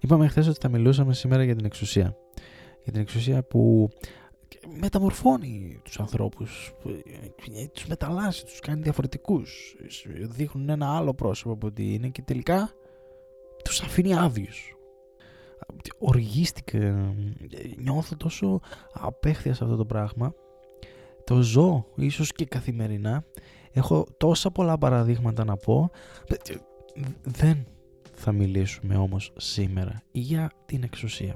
Είπαμε χθες ότι θα μιλούσαμε σήμερα για την εξουσία. Για την εξουσία που μεταμορφώνει τους ανθρώπους, τους μεταλλάσσει, τους κάνει διαφορετικούς, δείχνουν ένα άλλο πρόσωπο από ότι είναι και τελικά τους αφήνει άδειους. Οργίστηκα, νιώθω τόσο απέχθεια σε αυτό το πράγμα, το ζω ίσως και καθημερινά, έχω τόσα πολλά παραδείγματα να πω, δεν θα μιλήσουμε όμως σήμερα για την εξουσία.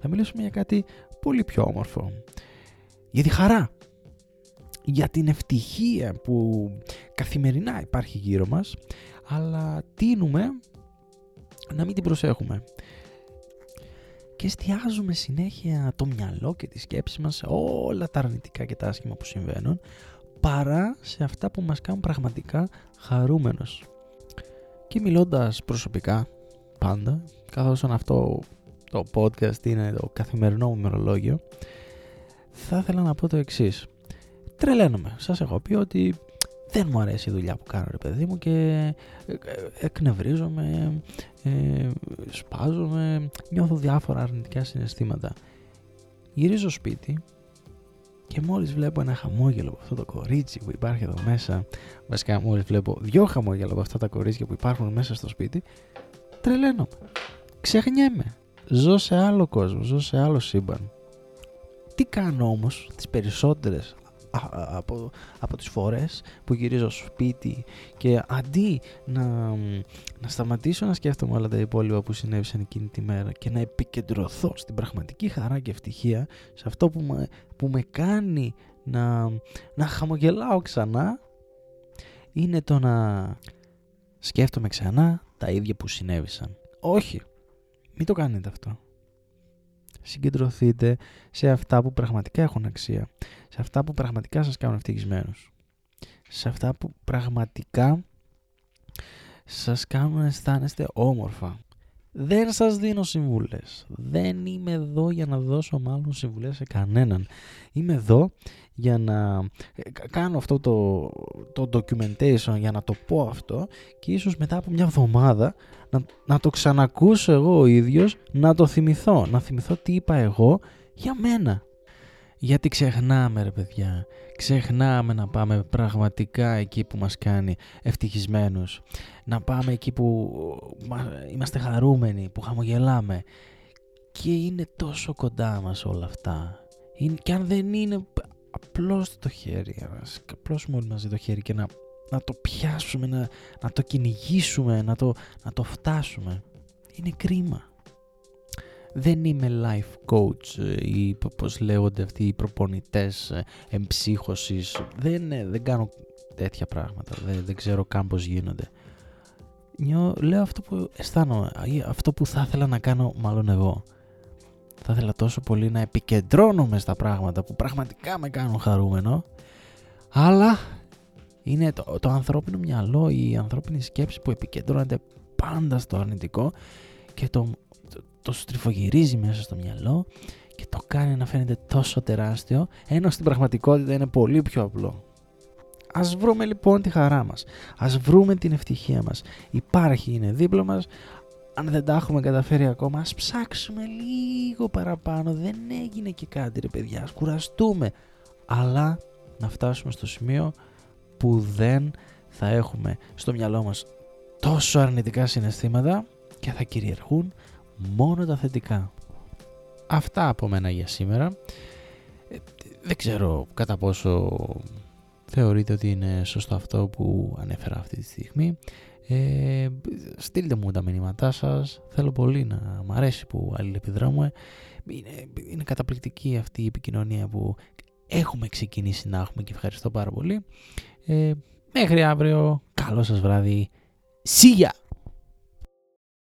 Θα μιλήσουμε για κάτι πολύ πιο όμορφο. Για τη χαρά. Για την ευτυχία που καθημερινά υπάρχει γύρω μας, αλλά τίνουμε να μην την προσέχουμε. Και εστιάζουμε συνέχεια το μυαλό και τη σκέψη μας σε όλα τα αρνητικά και τα άσχημα που συμβαίνουν, παρά σε αυτά που μας κάνουν πραγματικά χαρούμενος. Και μιλώντας προσωπικά, πάντα, καθώς αυτό το podcast είναι το καθημερινό μου μερολόγιο, θα ήθελα να πω το εξής. Τρελαίνομαι. Σας έχω πει ότι δεν μου αρέσει η δουλειά που κάνω ρε παιδί μου και ε, εκνευρίζομαι, ε, σπάζομαι, νιώθω διάφορα αρνητικά συναισθήματα. Γυρίζω σπίτι και μόλις βλέπω ένα χαμόγελο από αυτό το κορίτσι που υπάρχει εδώ μέσα, βασικά μόλις βλέπω δυο χαμόγελα από αυτά τα κορίτσια που υπάρχουν μέσα στο σπίτι, τρελαίνομαι. Ξεχνιέμαι. Ζω σε άλλο κόσμο, ζω σε άλλο σύμπαν. Τι κάνω όμως τις περισσότερες από, από τις φορές που γυρίζω σπίτι και αντί να, να σταματήσω να σκέφτομαι όλα τα υπόλοιπα που συνέβησαν εκείνη τη μέρα και να επικεντρωθώ στην πραγματική χαρά και ευτυχία σε αυτό που με, που με κάνει να, να χαμογελάω ξανά είναι το να σκέφτομαι ξανά τα ίδια που συνέβησαν. Όχι, μην το κάνετε αυτό συγκεντρωθείτε σε αυτά που πραγματικά έχουν αξία, σε αυτά που πραγματικά σας κάνουν ευτυχισμένους, σε αυτά που πραγματικά σας κάνουν να αισθάνεστε όμορφα. Δεν σας δίνω συμβουλές. Δεν είμαι εδώ για να δώσω μάλλον συμβουλές σε κανέναν. Είμαι εδώ για να ε, κάνω αυτό το, το documentation, για να το πω αυτό και ίσως μετά από μια εβδομάδα να, να το ξανακούσω εγώ ο ίδιος, να το θυμηθώ, να θυμηθώ τι είπα εγώ για μένα. Γιατί ξεχνάμε ρε παιδιά, ξεχνάμε να πάμε πραγματικά εκεί που μας κάνει ευτυχισμένους. Να πάμε εκεί που είμαστε χαρούμενοι, που χαμογελάμε. Και είναι τόσο κοντά μας όλα αυτά. και αν δεν είναι απλώς το χέρι μας, απλώς μόλι μαζί το χέρι και να, να το πιάσουμε, να, να το κυνηγήσουμε, να το, να το φτάσουμε. Είναι κρίμα. Δεν είμαι life coach ε, ή πώς λέγονται αυτοί οι προπονητές ε, εμψύχωσης. Δεν, ε, δεν κάνω τέτοια πράγματα. Δεν, δεν ξέρω καν πώς γίνονται. Νιώ, λέω αυτό που αισθάνομαι, αυτό που θα ήθελα να κάνω μάλλον εγώ. Θα ήθελα τόσο πολύ να επικεντρώνομαι στα πράγματα που πραγματικά με κάνουν χαρούμενο, αλλά είναι το, το ανθρώπινο μυαλό, η ανθρώπινη σκέψη που επικεντρώνεται πάντα στο αρνητικό και το, το, το στριφογυρίζει μέσα στο μυαλό και το κάνει να φαίνεται τόσο τεράστιο, ενώ στην πραγματικότητα είναι πολύ πιο απλό. Ας βρούμε λοιπόν τη χαρά μας, ας βρούμε την ευτυχία μας. Υπάρχει, είναι δίπλα μας, αν δεν τα έχουμε καταφέρει ακόμα, ας ψάξουμε λίγο παραπάνω. Δεν έγινε και κάτι ρε παιδιά, ας κουραστούμε. Αλλά να φτάσουμε στο σημείο που δεν θα έχουμε στο μυαλό μας τόσο αρνητικά συναισθήματα και θα κυριαρχούν μόνο τα θετικά. Αυτά από μένα για σήμερα. Ε, δεν ξέρω κατά πόσο θεωρείτε ότι είναι σωστό αυτό που ανέφερα αυτή τη στιγμή. Ε, στείλτε μου τα μηνύματά σας. Θέλω πολύ να μ' αρέσει που αλληλεπιδράμε. Είναι, είναι καταπληκτική αυτή η επικοινωνία που έχουμε ξεκινήσει να έχουμε και ευχαριστώ πάρα πολύ. Ε, μέχρι αύριο. Καλό σας βράδυ. Σίγια!